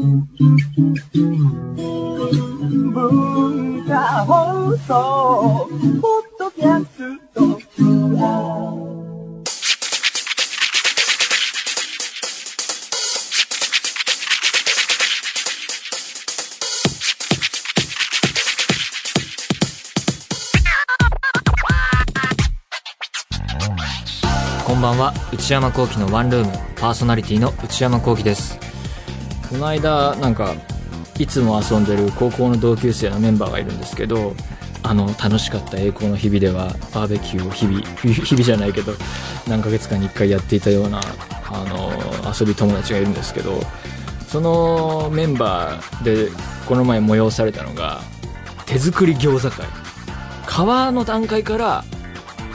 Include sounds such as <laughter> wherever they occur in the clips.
こんばんは。内山聖輝のワンルーム。パーソナリティの内山聖輝です。この間なんかいつも遊んでる高校の同級生のメンバーがいるんですけどあの楽しかった栄光の日々ではバーベキューを日々 <laughs> 日々じゃないけど何ヶ月かに1回やっていたようなあの遊び友達がいるんですけどそのメンバーでこの前催されたのが手作り餃子会。皮の段階から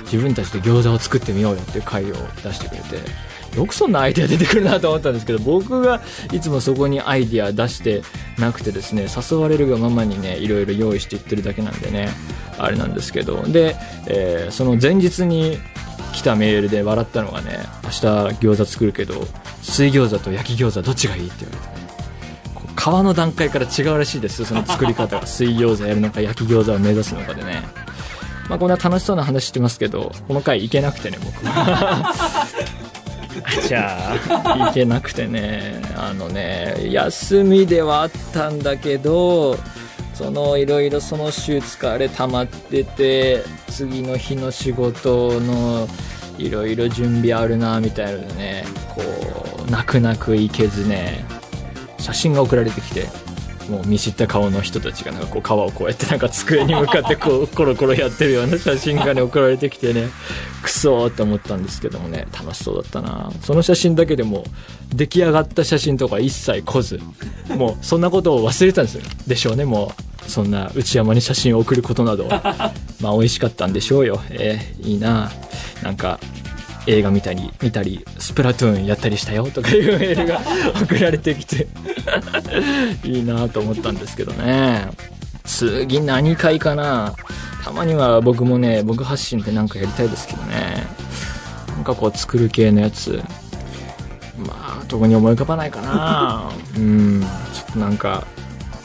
自分たちで餃子を作ってみようよっていう会を出してくれてよくそんなアイデア出てくるなと思ったんですけど僕がいつもそこにアイデア出してなくてですね誘われるがままにねいろいろ用意していってるだけなんでねあれなんですけど。で、えーその前日に来たメールで笑ったのがね明日餃子作るけど水餃子と焼き餃子どっちがいいって言われて皮の段階から違うらしいですよその作り方が。<laughs> 水餃子やるのか焼き餃子を目指すのかでね。まあこんな楽しそうな話してますけどこの回行けなくてね僕は <laughs> <laughs> じゃあ。行けなくてね。あのね休みではあったんだけどそのいろいろその週疲れ溜まってて次の日の仕事のいろいろ準備あるなみたいなのでねこう泣く泣く行けずね写真が送られてきて。もう見知った顔の人たちがなんかこう皮をこうやってなんか机に向かってこう <laughs> コロコロやってるような写真がね送られてきてねクソーって思ったんですけどもね楽しそうだったな。その写真だけでも出来上がった写真とか一切来ずもうそんなことを忘れてたんですよ。でしょうねもうそんな内山に写真を送ることなど。<laughs> まあ美味しかったんでしょうよ。えーいいな。なんか映画見たり見たりスプラトゥーンやったりしたよとかいうメールが送られてきて。<laughs> いいなと思ったんですけどね。次何回かな。たまには僕もね僕発信ってなんかやりたいですけどね。なんかこう作る系のやつ。まあ特に思い浮かばないかな。<laughs> うん。ちょっとなんか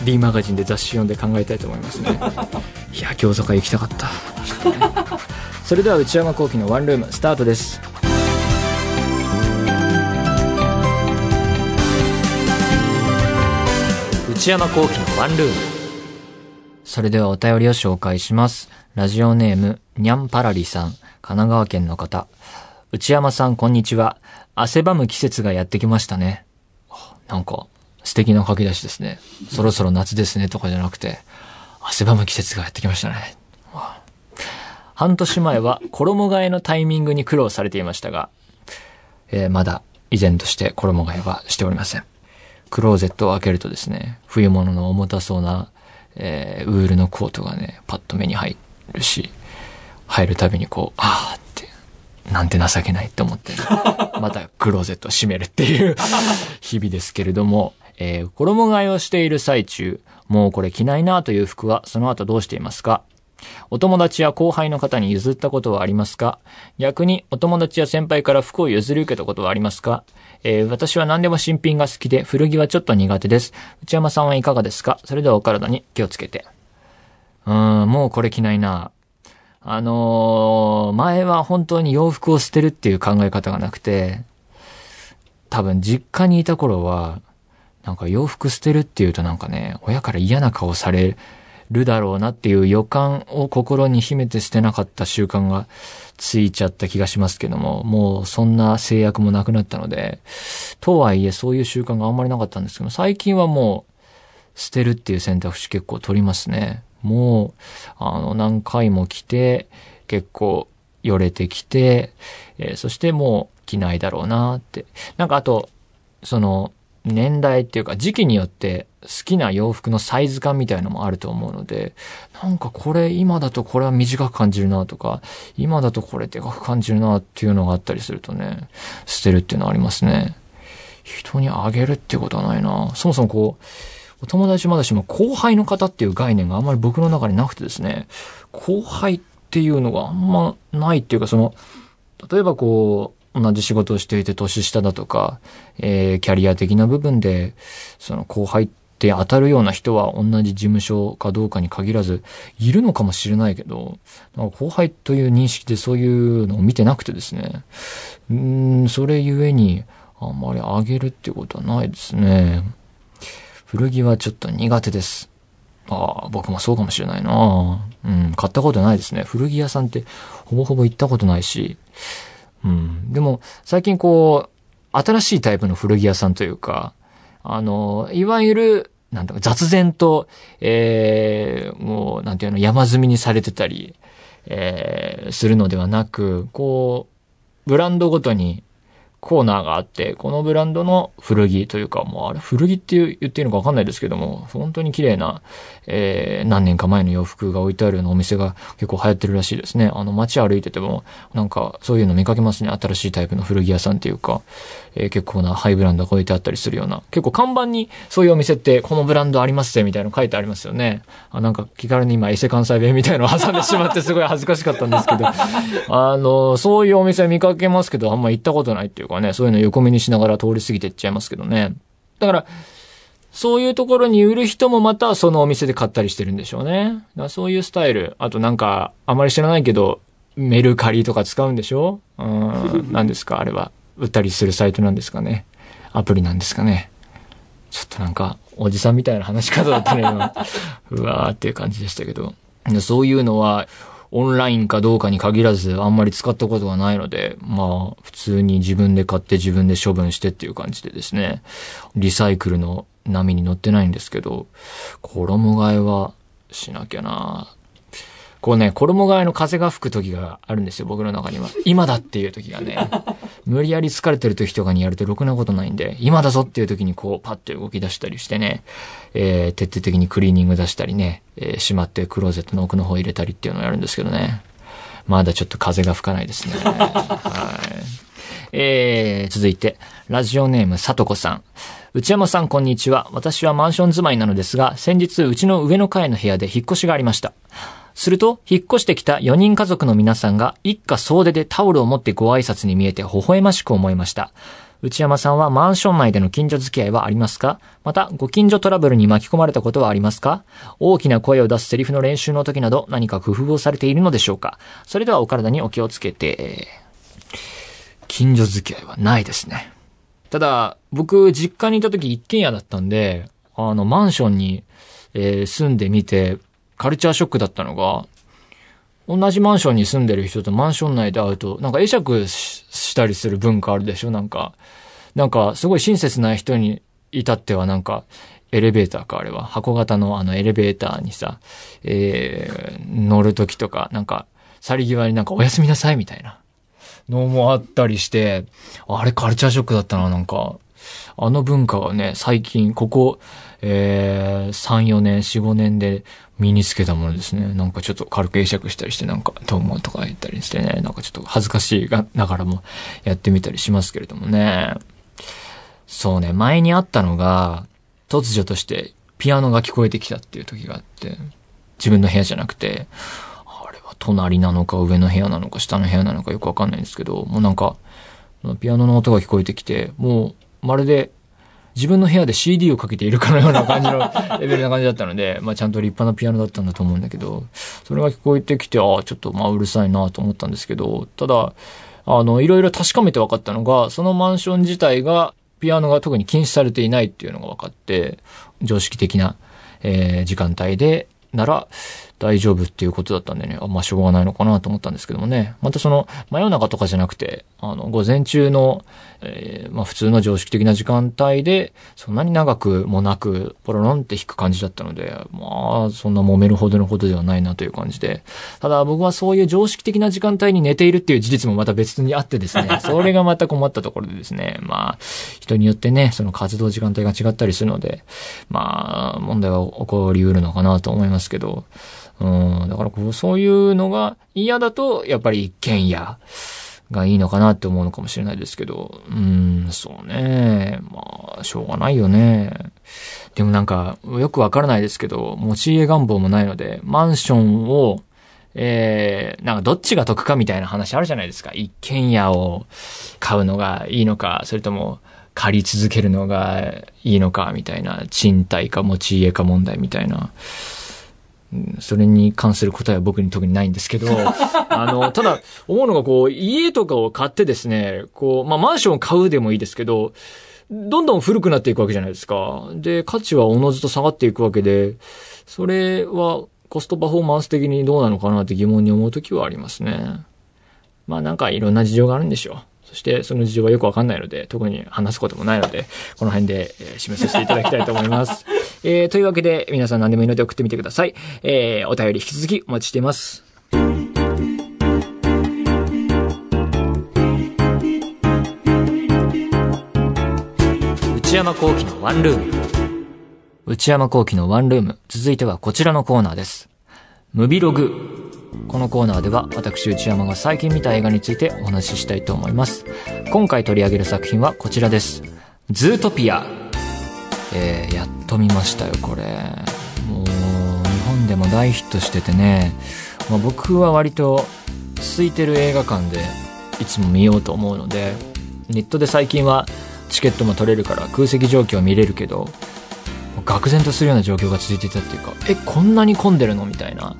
D マガジンで雑誌読んで考えたいと思いますね。<laughs> いや餃子会行きたかった。それでは内山聖輝のワンルームスタートです内山聖輝のワンルーム。それではお便りを紹介します。ラジオネームにゃんぱらりさん。神奈川県の方。内山さんこんにちは。汗ばむ季節がやってきましたね。なんか素敵な書き出しですね。そろそろ夏ですねとかじゃなくて。汗ばむ季節がやってきましたね。半年前は衣替えのタイミングに苦労されていましたが、えーまだ依然として衣替えはしておりません。クローゼットを開けるとですね、冬物の重たそうな、えーウールのコートがね、パッと目に入るし、入るたびにこう、あーって、なんて情けないって思って、<laughs> またクローゼットを閉めるっていう <laughs> 日々ですけれども、えー衣替えをしている最中、もうこれ着ないなという服はその後どうしていますか？お友達や後輩の方に譲ったことはありますか？逆にお友達や先輩から服を譲り受けたことはありますか？えー私は何でも新品が好きで古着はちょっと苦手です。内山さんはいかがですか？それではお体に気をつけて。うーん、もうこれ着ないな。あのー前は本当に洋服を捨てるっていう考え方がなくて、多分実家にいた頃は、なんか洋服捨てるっていうとなんかね、親から嫌な顔されるだろうなっていう予感を心に秘めて捨てなかった習慣がついちゃった気がしますけども、もうそんな制約もなくなったので、とはいえそういう習慣があんまりなかったんですけど、最近はもう捨てるっていう選択肢結構取りますね。もう、あの、何回も来て、結構、よれてきて、えーそしてもう着ないだろうなって。なんかあと、その、年代っていうか時期によって好きな洋服のサイズ感みたいのもあると思うので、なんかこれ今だとこれは短く感じるなとか、今だとこれでかく感じるなっていうのがあったりするとね、捨てるっていうのはありますね。人にあげるってことはないなそもそもこう、お友達もだしも後輩の方っていう概念があんまり僕の中になくてですね、後輩っていうのがあんまないっていうかその、例えばこう、同じ仕事をしていて年下だとか、えー、キャリア的な部分で、その後輩って当たるような人は同じ事務所かどうかに限らず、いるのかもしれないけど、後輩という認識でそういうのを見てなくてですね、うん、それゆえに、あんまりあげるってことはないですね。古着はちょっと苦手です。ああ、僕もそうかもしれないなうん、買ったことないですね。古着屋さんってほぼほぼ行ったことないし。うん、でも、最近こう、新しいタイプの古着屋さんというか、あの、いわゆる、なんだか雑然と、えー、もう、なんていうの、山積みにされてたり、えー、するのではなく、こう、ブランドごとにコーナーがあって、このブランドの古着というか、もうあれ古着って言っていいのかわかんないですけども、本当に綺麗な、えー、何年か前の洋服が置いてあるようなお店が結構流行ってるらしいですね。あの街歩いてても、なんかそういうの見かけますね。新しいタイプの古着屋さんっていうか、えー、結構なハイブランドが置いてあったりするような、結構看板にそういうお店ってこのブランドありますぜみたいなの書いてありますよね。あなんか気軽に今エセ関西弁みたいなのを挟んでしまってすごい恥ずかしかったんですけど、あの、そういうお店見かけますけど、あんま行ったことないっていうかね、そういうの横目にしながら通り過ぎてっちゃいますけどね。だから、そういうところに売る人もまたそのお店で買ったりしてるんでしょうね。だからそういうスタイル。あとなんか、あまり知らないけど、メルカリとか使うんでしょ？うん、何ですか？あれは。売ったりするサイトなんですかね？アプリなんですかね？ちょっとなんか、おじさんみたいな話し方だったね、今。<laughs> うわーっていう感じでしたけど。そういうのは、オンラインかどうかに限らずあんまり使ったことがないので、まあ、普通に自分で買って自分で処分してっていう感じでですね、リサイクルの波に乗ってないんですけど、衣替えはしなきゃな。こうね、衣替えの風が吹く時があるんですよ、僕の中には。今だっていう時がね。無理やり疲れてる時とかにやるとろくなことないんで、今だぞっていう時にこう、パッて動き出したりしてね、えー、徹底的にクリーニング出したりね、えー、しまってクローゼットの奥の方入れたりっていうのをやるんですけどね。まだちょっと風が吹かないですね。<laughs> はい。えー、続いて、ラジオネームさとこさん。内山さん、こんにちは。私はマンション住まいなのですが、先日、うちの上の階の部屋で引っ越しがありました。すると、引っ越してきた4人家族の皆さんが一家総出でタオルを持ってご挨拶に見えて微笑ましく思いました。内山さんはマンション内での近所付き合いはありますか？また、ご近所トラブルに巻き込まれたことはありますか？大きな声を出すセリフの練習の時など何か工夫をされているのでしょうか？それではお体にお気をつけて。近所付き合いはないですね。ただ、僕、実家にいた時一軒家だったんで、あの、マンションに、えー、住んでみて、カルチャーショックだったのが、同じマンションに住んでる人とマンション内で会うと、なんか会釈したりする文化あるでしょ？なんか、なんかすごい親切な人に至ってはなんか、エレベーターか、あれは。箱型のあのエレベーターにさ、えー、乗るときとか、なんか、去り際になんかおやすみなさいみたいなのもあったりして、あれカルチャーショックだったな、なんか。あの文化がね、最近、ここ、えー、3、4年、4、5年で身につけたものですね。なんかちょっと軽く会釈したりして、なんか、どうもとか言ったりしてね、なんかちょっと恥ずかしいがながらもやってみたりしますけれどもね。そうね、前にあったのが、突如としてピアノが聞こえてきたっていう時があって、自分の部屋じゃなくて、あれは隣なのか上の部屋なのか下の部屋なのかよくわかんないんですけど、もうなんか、ピアノの音が聞こえてきて、もうまるで自分の部屋で CD をかけているかのような感じの <laughs> レベルな感じだったので、まあちゃんと立派なピアノだったんだと思うんだけど、それが聞こえてきて、ああ、ちょっとまあうるさいなと思ったんですけど、ただ、あの、いろいろ確かめて分かったのが、そのマンション自体が、ピアノが特に禁止されていないっていうのが分かって、常識的な、えー、時間帯で、なら、大丈夫っていうことだったんでね、あまあしょうがないのかなと思ったんですけどもね。またその、真夜中とかじゃなくて、あの、午前中の、えー、まあ普通の常識的な時間帯で、そんなに長くもなく、ポロロンって弾く感じだったので、まあ、そんな揉めるほどのことではないなという感じで。ただ僕はそういう常識的な時間帯に寝ているっていう事実もまた別にあってですね、<laughs> それがまた困ったところでですね、まあ、人によってね、その活動時間帯が違ったりするので、まあ、問題は起こり得るのかなと思いますけど、うん、だからこう、そういうのが嫌だと、やっぱり一軒家がいいのかなって思うのかもしれないですけど、うん、そうね。まあ、しょうがないよね。でもなんか、よくわからないですけど、持ち家願望もないので、マンションを、えー、なんかどっちが得かみたいな話あるじゃないですか。一軒家を買うのがいいのか、それとも借り続けるのがいいのかみたいな、賃貸か持ち家か問題みたいな。それに関する答えは僕に特にないんですけど、<laughs> あの、ただ、思うのがこう、家とかを買ってですね、こう、まあ、マンションを買うでもいいですけど、どんどん古くなっていくわけじゃないですか。で、価値はおのずと下がっていくわけで、それはコストパフォーマンス的にどうなのかなって疑問に思うときはありますね。まあなんかいろんな事情があるんでしょう。そしてその事情はよくわかんないので、特に話すこともないので、この辺で、えー、締めさせていただきたいと思います。えー、というわけで皆さん何でもいいので送ってみてください。えー、お便り引き続きお待ちしています。内山幸喜のワンルーム。内山幸喜のワンルーム。続いてはこちらのコーナーです。ムビログ。このコーナーでは私内山が最近見た映画についてお話ししたいと思います。今回取り上げる作品はこちらです。ズートピア。えー、やっと見ましたよ、これ。もう、日本でも大ヒットしててね、まあ、僕は割と空いてる映画館でいつも見ようと思うので、ネットで最近はチケットも取れるから空席状況は見れるけど、愕然とするような状況が続いていたっていうか、え、こんなに混んでるのみたいな。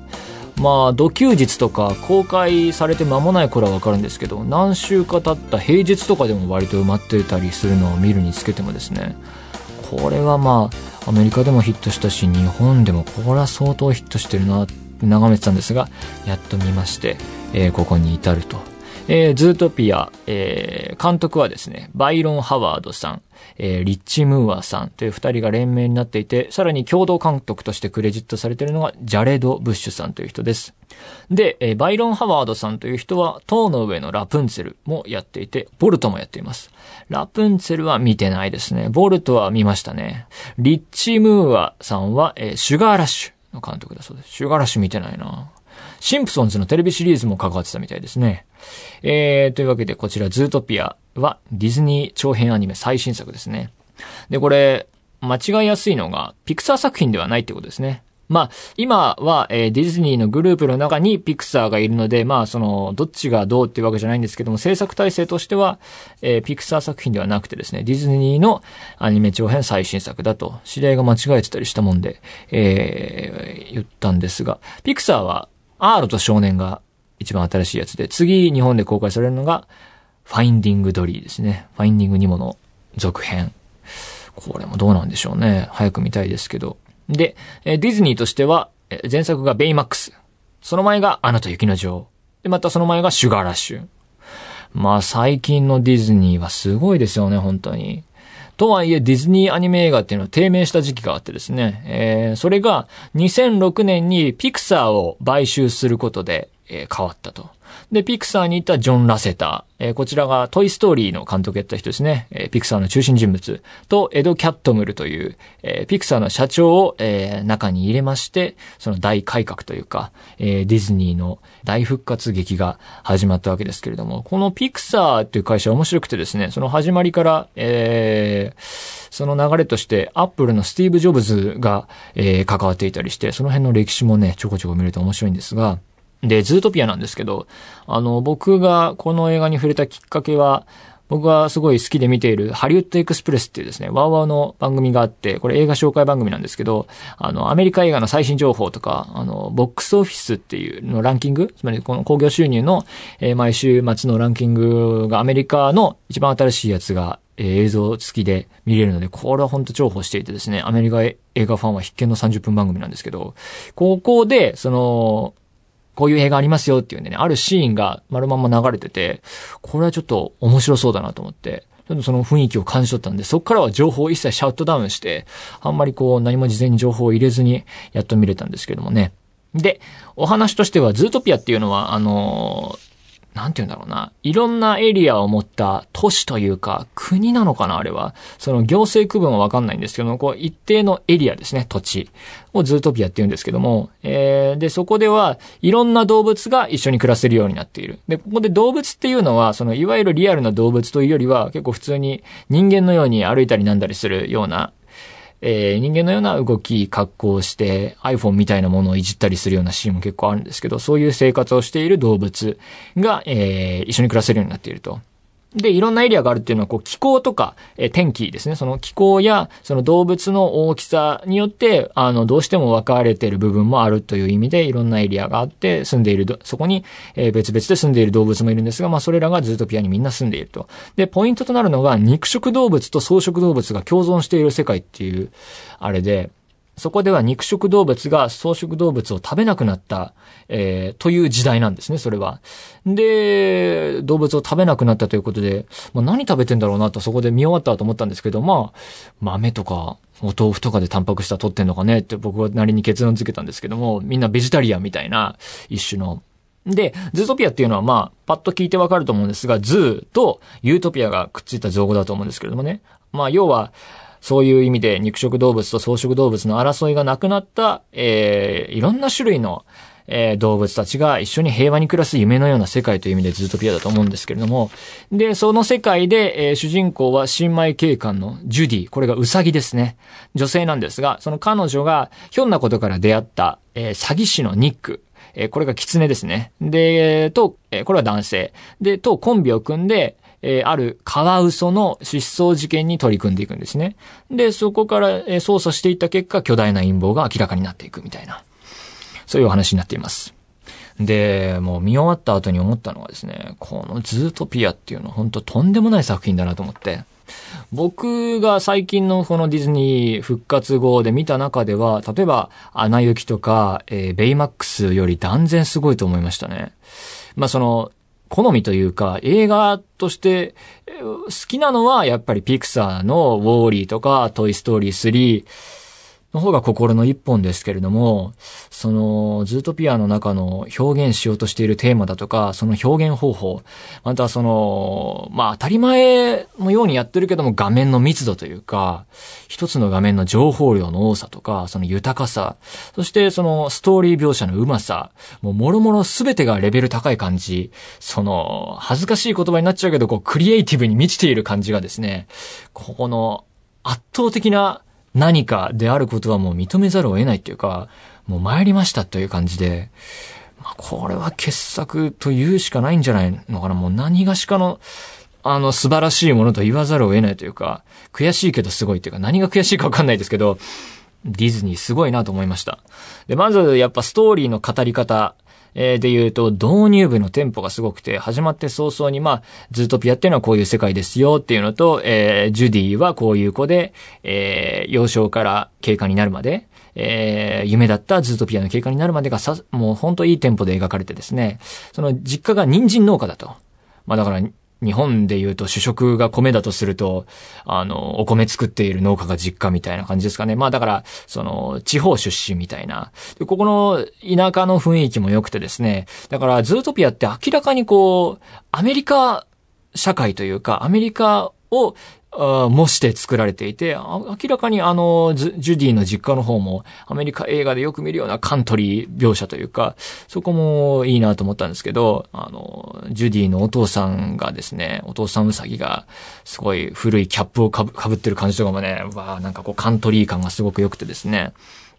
まあ、土休日とか公開されて間もない頃はわかるんですけど、何週か経った平日とかでも割と埋まってたりするのを見るにつけてもですね、これはまあ、アメリカでもヒットしたし、日本でもこれは相当ヒットしてるなって眺めてたんですが、やっと見まして、えー、ここに至ると。えー、ズートピア、えー、監督はですね、バイロン・ハワードさん、えー、リッチ・ムーアさんという二人が連名になっていて、さらに共同監督としてクレジットされているのが、ジャレド・ブッシュさんという人です。で、えー、バイロン・ハワードさんという人は、塔の上のラプンツェルもやっていて、ボルトもやっています。ラプンツェルは見てないですね。ボルトは見ましたね。リッチ・ムーアさんは、えー、シュガーラッシュの監督だそうです。シュガーラッシュ見てないなシンプソンズのテレビシリーズも関わってたみたいですね。えー、というわけでこちらズートピアはディズニー長編アニメ最新作ですね。で、これ、間違いやすいのが、ピクサー作品ではないってことですね。まあ、今は、えー、ディズニーのグループの中にピクサーがいるので、まあ、その、どっちがどうっていうわけじゃないんですけども、制作体制としては、えー、ピクサー作品ではなくてですね、ディズニーのアニメ長編最新作だと、知り合いが間違えてたりしたもんで、えー、言ったんですが、ピクサーは、アーロと少年が一番新しいやつで、次日本で公開されるのが、ファインディングドリーですね。ファインディングニモの続編。これもどうなんでしょうね。早く見たいですけど。で、ディズニーとしては、前作がベイマックス。その前がアナと雪の女王。で、またその前がシュガーラッシュ。まあ最近のディズニーはすごいですよね、本当に。とはいえディズニーアニメ映画っていうのは低迷した時期があってですね、えー、それが2006年にピクサーを買収することで、え、変わったと。で、ピクサーにいたジョン・ラセター。え、こちらがトイストーリーの監督やった人ですね。え、ピクサーの中心人物。と、エド・キャットムルという、え、ピクサーの社長を、え、中に入れまして、その大改革というか、え、ディズニーの大復活劇が始まったわけですけれども、このピクサーっていう会社面白くてですね、その始まりから、えー、その流れとして、アップルのスティーブ・ジョブズが、え、関わっていたりして、その辺の歴史もね、ちょこちょこ見ると面白いんですが、で、ズートピアなんですけど、あの、僕がこの映画に触れたきっかけは、僕がすごい好きで見ているハリウッドエクスプレスっていうですね、ワーワーの番組があって、これ映画紹介番組なんですけど、あの、アメリカ映画の最新情報とか、あの、ボックスオフィスっていうのランキング、つまりこの興行収入の、えー、毎週末のランキングがアメリカの一番新しいやつが、えー、映像付きで見れるので、これは本当重宝していてですね、アメリカ映画ファンは必見の30分番組なんですけど、ここで、その、こういう映画ありますよっていうんでね、あるシーンが丸まんま流れてて、これはちょっと面白そうだなと思って、ちょっとその雰囲気を感じ取ったんで、そこからは情報を一切シャウトダウンして、あんまりこう何も事前に情報を入れずにやっと見れたんですけどもね。で、お話としては、ズートピアっていうのは、あのーなんて言うんだろうな。いろんなエリアを持った都市というか、国なのかなあれは。その行政区分はわかんないんですけども、こう、一定のエリアですね、土地。をズートピアって言うんですけども、えー、で、そこでは、いろんな動物が一緒に暮らせるようになっている。で、ここで動物っていうのは、その、いわゆるリアルな動物というよりは、結構普通に人間のように歩いたりなんだりするような、えー、人間のような動き、格好をして iPhone みたいなものをいじったりするようなシーンも結構あるんですけど、そういう生活をしている動物が、えー、一緒に暮らせるようになっていると。で、いろんなエリアがあるっていうのは、こう、気候とか、え、天気ですね。その気候や、その動物の大きさによって、あの、どうしても分かれてる部分もあるという意味で、いろんなエリアがあって、住んでいる、そこに、え、別々で住んでいる動物もいるんですが、まあ、それらがズートピアにみんな住んでいると。で、ポイントとなるのが、肉食動物と草食動物が共存している世界っていう、あれで、そこでは肉食動物が草食動物を食べなくなった、えー、という時代なんですね、それは。で、動物を食べなくなったということで、まあ、何食べてんだろうなとそこで見終わったと思ったんですけど、まあ、豆とか、お豆腐とかでタンパク質は取ってんのかねって僕はなりに結論付けたんですけども、みんなベジタリアンみたいな一種ので、ズートピアっていうのはまあ、パッと聞いてわかると思うんですが、ズーとユートピアがくっついた造語だと思うんですけれどもね。まあ、要は、そういう意味で肉食動物と草食動物の争いがなくなった、えー、いろんな種類の、えー、動物たちが一緒に平和に暮らす夢のような世界という意味でズートピアだと思うんですけれども、で、その世界で、えー、主人公は新米警官のジュディ、これがウサギですね。女性なんですが、その彼女がひょんなことから出会った、えー、詐欺師のニック、えー、これが狐ですね。で、と、えー、これは男性。で、とコンビを組んで、えー、あるカワウソの失踪事件に取り組んでいくんですね。で、そこから、えー、捜査していった結果、巨大な陰謀が明らかになっていくみたいな、そういうお話になっています。で、もう見終わった後に思ったのはですね、このズートピアっていうのは本当とんでもない作品だなと思って。僕が最近のこのディズニー復活後で見た中では、例えば、アナ雪とか、えー、ベイマックスより断然すごいと思いましたね。まあその、好みというか、映画として好きなのはやっぱりピクサーのウォーリーとかトイストーリー3、の方が心の一本ですけれども、その、ズートピアの中の表現しようとしているテーマだとか、その表現方法、またその、まあ当たり前のようにやってるけども画面の密度というか、一つの画面の情報量の多さとか、その豊かさ、そしてそのストーリー描写のうまさ、もうもろもろすべてがレベル高い感じ、その、恥ずかしい言葉になっちゃうけど、こう、クリエイティブに満ちている感じがですね、ここの圧倒的な何かであることはもう認めざるを得ないっていうか、もう参りましたという感じで、まあ、これは傑作と言うしかないんじゃないのかな。もう何がしかの、あの、素晴らしいものと言わざるを得ないというか、悔しいけどすごいっていうか、何が悔しいかわかんないですけど、ディズニーすごいなと思いました。で、まず、やっぱストーリーの語り方、えー、で言うと、導入部のテンポがすごくて、始まって早々に、まあ、ズートピアっていうのはこういう世界ですよっていうのと、えー、ジュディはこういう子で、えー、幼少から警官になるまで、えー、夢だったズートピアの警官になるまでがさ、もうほんといいテンポで描かれてですね、その実家が人参農家だと。まあだから、日本で言うと主食が米だとすると、あの、お米作っている農家が実家みたいな感じですかね。まあだから、その、地方出身みたいな。でここの田舎の雰囲気も良くてですね。だから、ズートピアって明らかにこう、アメリカ社会というか、アメリカを模して作られていて、明らかにあの、ジュディの実家の方もアメリカ映画でよく見るようなカントリー描写というか、そこもいいなと思ったんですけど、あの、ジュディのお父さんがですね、お父さんウサギがすごい古いキャップをかぶかぶってる感じとかもね、わなんかこうカントリー感がすごく良くてですね。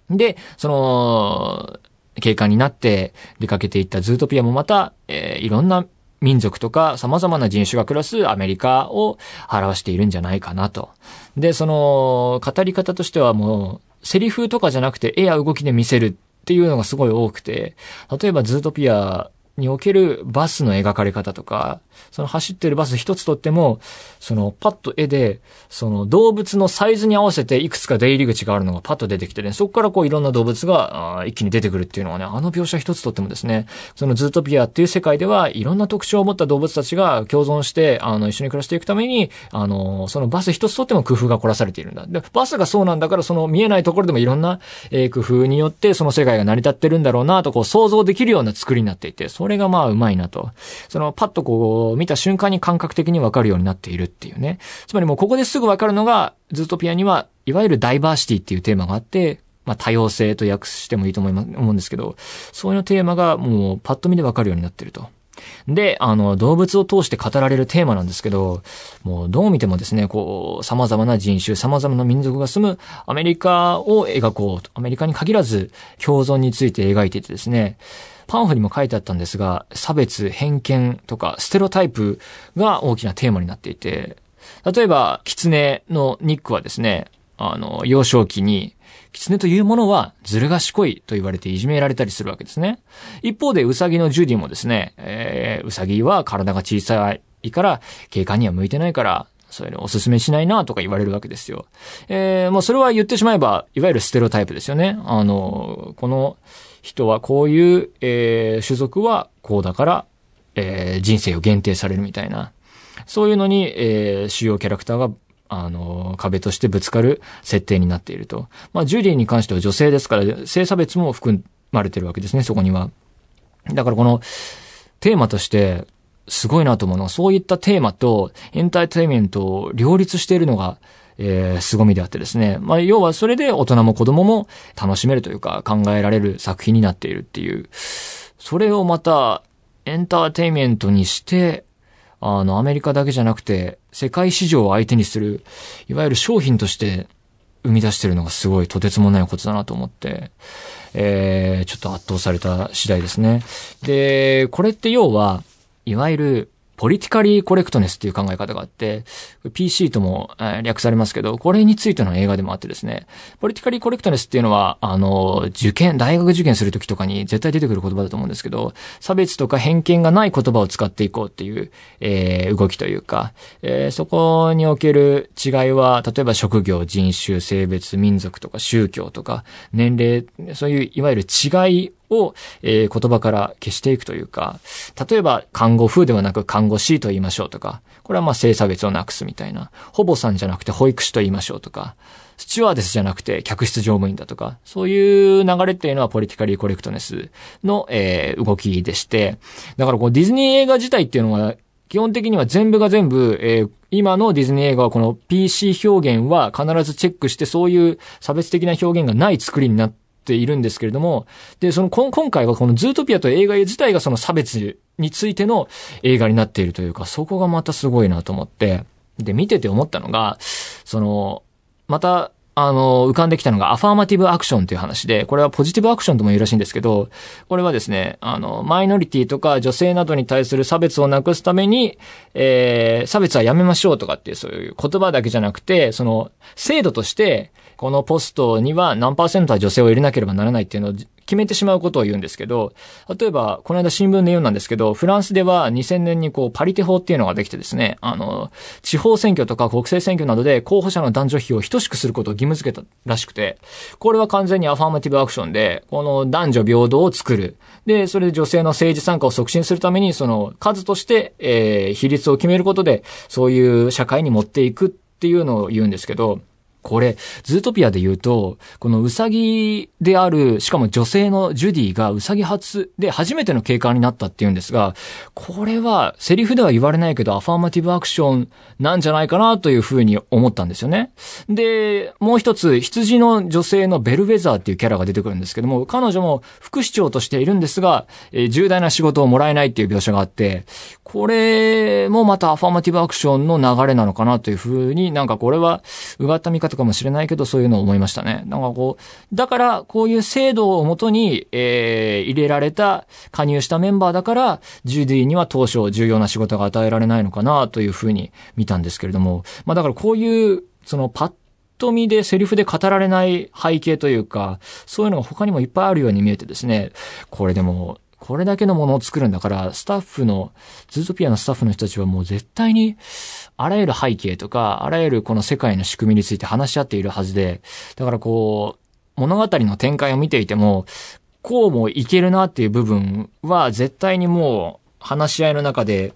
で、その、警官になって出かけていったズートピアもまた、えー、いろんな民族とか様々な人種が暮らすアメリカを表しているんじゃないかなと。で、その、語り方としてはもう、セリフとかじゃなくて絵や動きで見せるっていうのがすごい多くて、例えばズートピアにおけるバスの描かれ方とか、その走ってるバス一つとっても、そのパッと絵で、その動物のサイズに合わせていくつか出入り口があるのがパッと出てきてね、そこからこういろんな動物が一気に出てくるっていうのはね、あの描写一つとってもですね、そのズートピアっていう世界ではいろんな特徴を持った動物たちが共存して、あの、一緒に暮らしていくために、あの、そのバス一つとっても工夫が凝らされているんだ。で、バスがそうなんだから、その見えないところでもいろんな、え、工夫によってその世界が成り立ってるんだろうなとこう想像できるような作りになっていて、それがまあうまいなと。そのパッとこう見た瞬間に感覚的にわかるようになっているっていうね。つまりもうここですぐわかるのが、ズートピアには、いわゆるダイバーシティっていうテーマがあって、まあ多様性と訳してもいいと思います、思うんですけど、そういうテーマがもうパッと見でわかるようになっていると。で、あの、動物を通して語られるテーマなんですけど、もうどう見てもですね、こう、様々な人種、様々な民族が住むアメリカを描こうと、アメリカに限らず共存について描いていてですね、パンフにも書いてあったんですが、差別、偏見とか、ステロタイプが大きなテーマになっていて、例えば、狐のニックはですね、あの、幼少期に、狐というものはずる賢いと言われていじめられたりするわけですね。一方で、ウサギのジュディもですね、えー、ウサギは体が小さいから、警官には向いてないから、そういうのおすすめしないなとか言われるわけですよ。えー、もうそれは言ってしまえば、いわゆるステロタイプですよね。あの、この人はこういう、えー、種族はこうだから、えー、人生を限定されるみたいな。そういうのに、えー、主要キャラクターがあの、壁としてぶつかる設定になっていると。まあ、ジュリーに関しては女性ですから、性差別も含まれてるわけですね、そこには。だからこの、テーマとして、すごいなと思うのは、そういったテーマとエンターテイメントを両立しているのが、えー、凄みであってですね。まあ、要はそれで大人も子供も楽しめるというか、考えられる作品になっているっていう。それをまた、エンターテイメントにして、あの、アメリカだけじゃなくて、世界市場を相手にする、いわゆる商品として生み出してるのがすごいとてつもないことだなと思って、えー、ちょっと圧倒された次第ですね。で、これって要は、いわゆるポリティカリーコレクトネスっていう考え方があって、PC とも、え略されますけど、これについての映画でもあってですね、ポリティカリーコレクトネスっていうのは、あの、受験、大学受験するときとかに絶対出てくる言葉だと思うんですけど、差別とか偏見がない言葉を使っていこうっていう、えー、動きというか、えー、そこにおける違いは、例えば職業、人種、性別、民族とか宗教とか、年齢、そういういわゆる違いを、えー、言葉から消していくというか、例えば、看護風ではなく看護師と言いましょうとか、これはまあ性差別をなくすみたいな、ほぼさんじゃなくて保育士と言いましょうとか、スチュワーデスじゃなくて客室乗務員だとか、そういう流れっていうのはポリティカリーコレクトネスの、えー、動きでして、だからこうディズニー映画自体っていうのは、基本的には全部が全部、えー、今のディズニー映画はこの PC 表現は必ずチェックしてそういう差別的な表現がない作りになってているんですけれども、で、その、今回はこのズートピアと映画自体がその差別についての映画になっているというか、そこがまたすごいなと思って、で、見てて思ったのが、その、また、あの、浮かんできたのがアファーマティブアクションという話で、これはポジティブアクションとも言うらしいんですけど、これはですね、あの、マイノリティとか女性などに対する差別をなくすために、えー、差別はやめましょうとかっていうそういう言葉だけじゃなくて、その、制度として、このポストには何パーセントは女性を入れなければならないっていうのを決めてしまうことを言うんですけど、例えば、この間新聞で読んだんですけど、フランスでは2000年にこう、パリテ法っていうのができてですね、あの、地方選挙とか国政選挙などで候補者の男女比を等しくすることを義務付けたらしくて、これは完全にアファーマティブアクションで、この男女平等を作る。で、それで女性の政治参加を促進するために、その数として、えー、比率を決めることで、そういう社会に持っていくっていうのを言うんですけど、これ、ズートピアで言うと、このウサギである、しかも女性のジュディがウサギ初で初めての警官になったっていうんですが、これはセリフでは言われないけどアファーマティブアクションなんじゃないかなというふうに思ったんですよね。で、もう一つ、羊の女性のベルウェザーっていうキャラが出てくるんですけども、彼女も副市長としているんですが、え、重大な仕事をもらえないっていう描写があって、これもまたアファーマティブアクションの流れなのかなというふうになんかこれは、うがった見方ったかもしれないけど、そういうのを思いましたね。なんかこう、だから、こういう制度をもとに、えー、入れられた、加入したメンバーだから、ジュディには当初重要な仕事が与えられないのかな、というふうに見たんですけれども、まあだからこういう、そのパッと見でセリフで語られない背景というか、そういうのが他にもいっぱいあるように見えてですね、これでも、これだけのものを作るんだから、スタッフの、ズートピアのスタッフの人たちはもう絶対に、あらゆる背景とか、あらゆるこの世界の仕組みについて話し合っているはずで、だからこう、物語の展開を見ていても、こうもいけるなっていう部分は絶対にもう話し合いの中で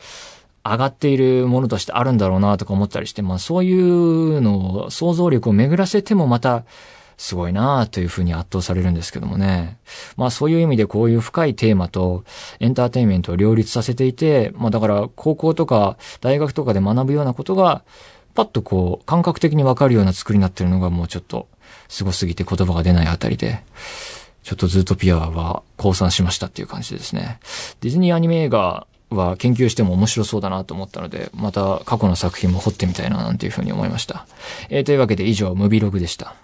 上がっているものとしてあるんだろうなとか思ったりして、まあそういうのを想像力を巡らせてもまたすごいなというふうに圧倒されるんですけどもね。まあそういう意味でこういう深いテーマとエンターテインメントを両立させていて、まあだから高校とか大学とかで学ぶようなことが、パッとこう感覚的にわかるような作りになってるのがもうちょっと凄すぎて言葉が出ないあたりで、ちょっとズートピアは降参しましたっていう感じですね。ディズニーアニメ映画は研究しても面白そうだなと思ったので、また過去の作品も掘ってみたいななんていうふうに思いました。えーというわけで以上、ムビログでした。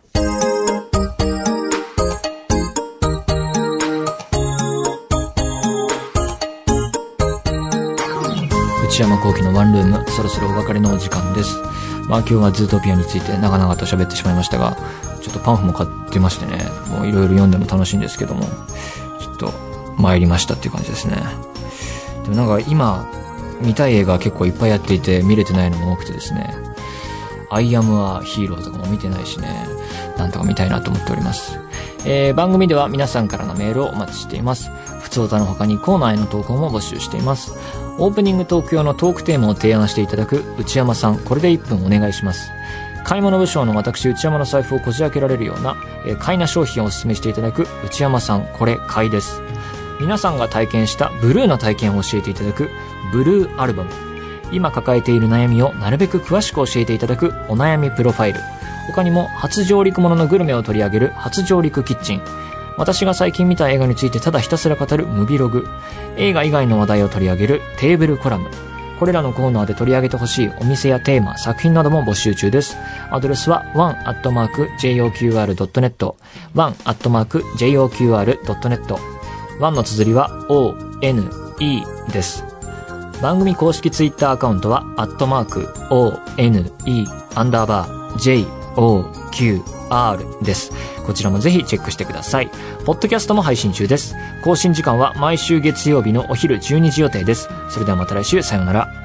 内山昂輝のワンルーム、そろそろお別れのお時間です。まあ今日はズートピアについて長々と喋ってしまいましたが、ちょっとパンフも買ってましてね、もういろいろ読んでも楽しいんですけども、ちょっと参りましたっていう感じですね。でもなんか今、見たい映画結構いっぱいやっていて見れてないのも多くてですね、アイアムアヒーローとかも見てないしね、なんとか見たいなと思っております。えー、番組では皆さんからのメールをお待ちしています。普通歌の他にコーナーへの投稿も募集しています。オープニングトーク用のトークテーマを提案していただく内山さん、これで1分お願いします。買い物部署の私内山の財布をこじ開けられるような、えー買いな商品をお勧めしていただく内山さん、これ買いです。皆さんが体験したブルーな体験を教えていただくブルーアルバム。今抱えている悩みをなるべく詳しく教えていただくお悩みプロファイル。他にも初上陸もののグルメを取り上げる初上陸キッチン。私が最近見た映画についてただひたすら語るムビログ。映画以外の話題を取り上げるテーブルコラム。これらのコーナーで取り上げてほしいお店やテーマ、作品なども募集中です。アドレスは one.joqr.net one.joqr.net 1の綴りは o, n, e です。番組公式ツイッターアカウントは、アットマーク、o, n, e, アンダーバー、j, o, q, r です。こちらもぜひチェックしてください。ポッドキャストも配信中です。更新時間は毎週月曜日のお昼12時予定です。それではまた来週、さようなら。